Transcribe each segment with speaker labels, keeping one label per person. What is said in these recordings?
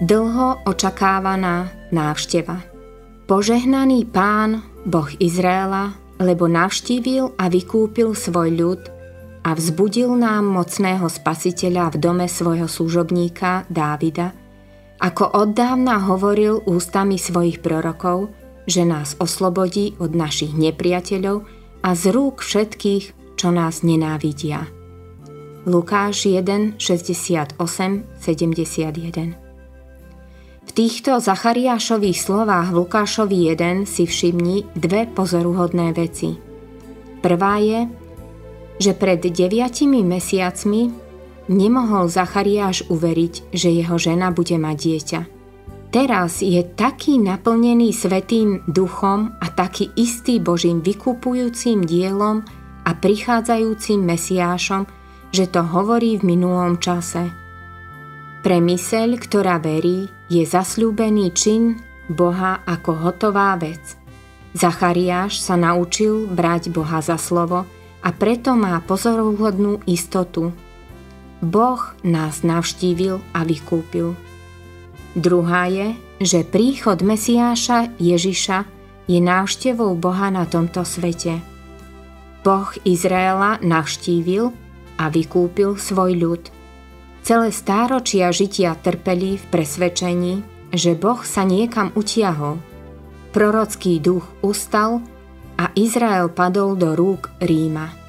Speaker 1: Dlho očakávaná návšteva. Požehnaný pán, Boh Izraela, lebo navštívil a vykúpil svoj ľud a vzbudil nám mocného spasiteľa v dome svojho služobníka Dávida, ako oddávna hovoril ústami svojich prorokov, že nás oslobodí od našich nepriateľov a z rúk všetkých, čo nás nenávidia. Lukáš 1, 68, 71 v týchto Zachariášových slovách v Lukášovi 1 si všimni dve pozoruhodné veci. Prvá je, že pred deviatimi mesiacmi nemohol Zachariáš uveriť, že jeho žena bude mať dieťa. Teraz je taký naplnený svetým duchom a taký istý Božím vykupujúcim dielom a prichádzajúcim Mesiášom, že to hovorí v minulom čase – pre myseľ, ktorá verí, je zasľúbený čin Boha ako hotová vec. Zachariáš sa naučil brať Boha za slovo a preto má pozoruhodnú istotu. Boh nás navštívil a vykúpil. Druhá je, že príchod Mesiáša Ježiša je návštevou Boha na tomto svete. Boh Izraela navštívil a vykúpil svoj ľud – Celé stáročia žitia trpeli v presvedčení, že Boh sa niekam utiahol. Prorocký duch ustal a Izrael padol do rúk Ríma.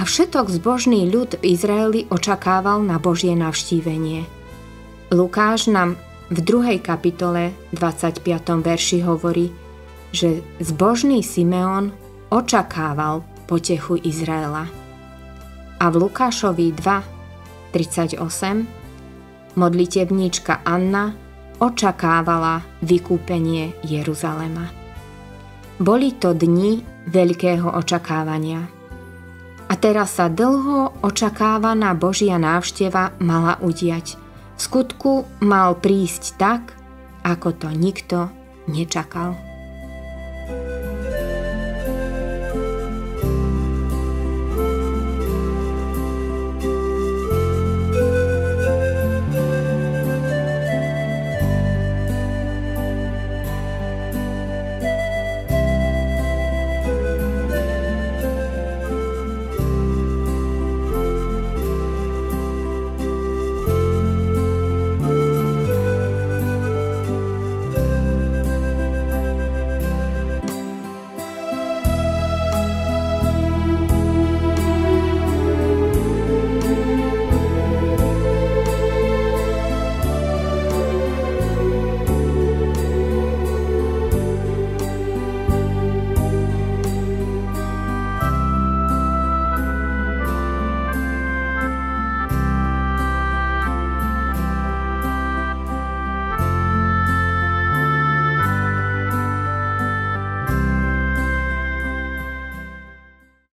Speaker 1: A všetok zbožný ľud v Izraeli očakával na Božie navštívenie. Lukáš nám v 2. kapitole 25. verši hovorí, že zbožný Simeon očakával potechu Izraela. A v Lukášovi 2 38 modlitebníčka Anna očakávala vykúpenie Jeruzalema. Boli to dni veľkého očakávania. Teraz sa dlho očakávaná Božia návšteva mala udiať. V skutku mal prísť tak, ako to nikto nečakal.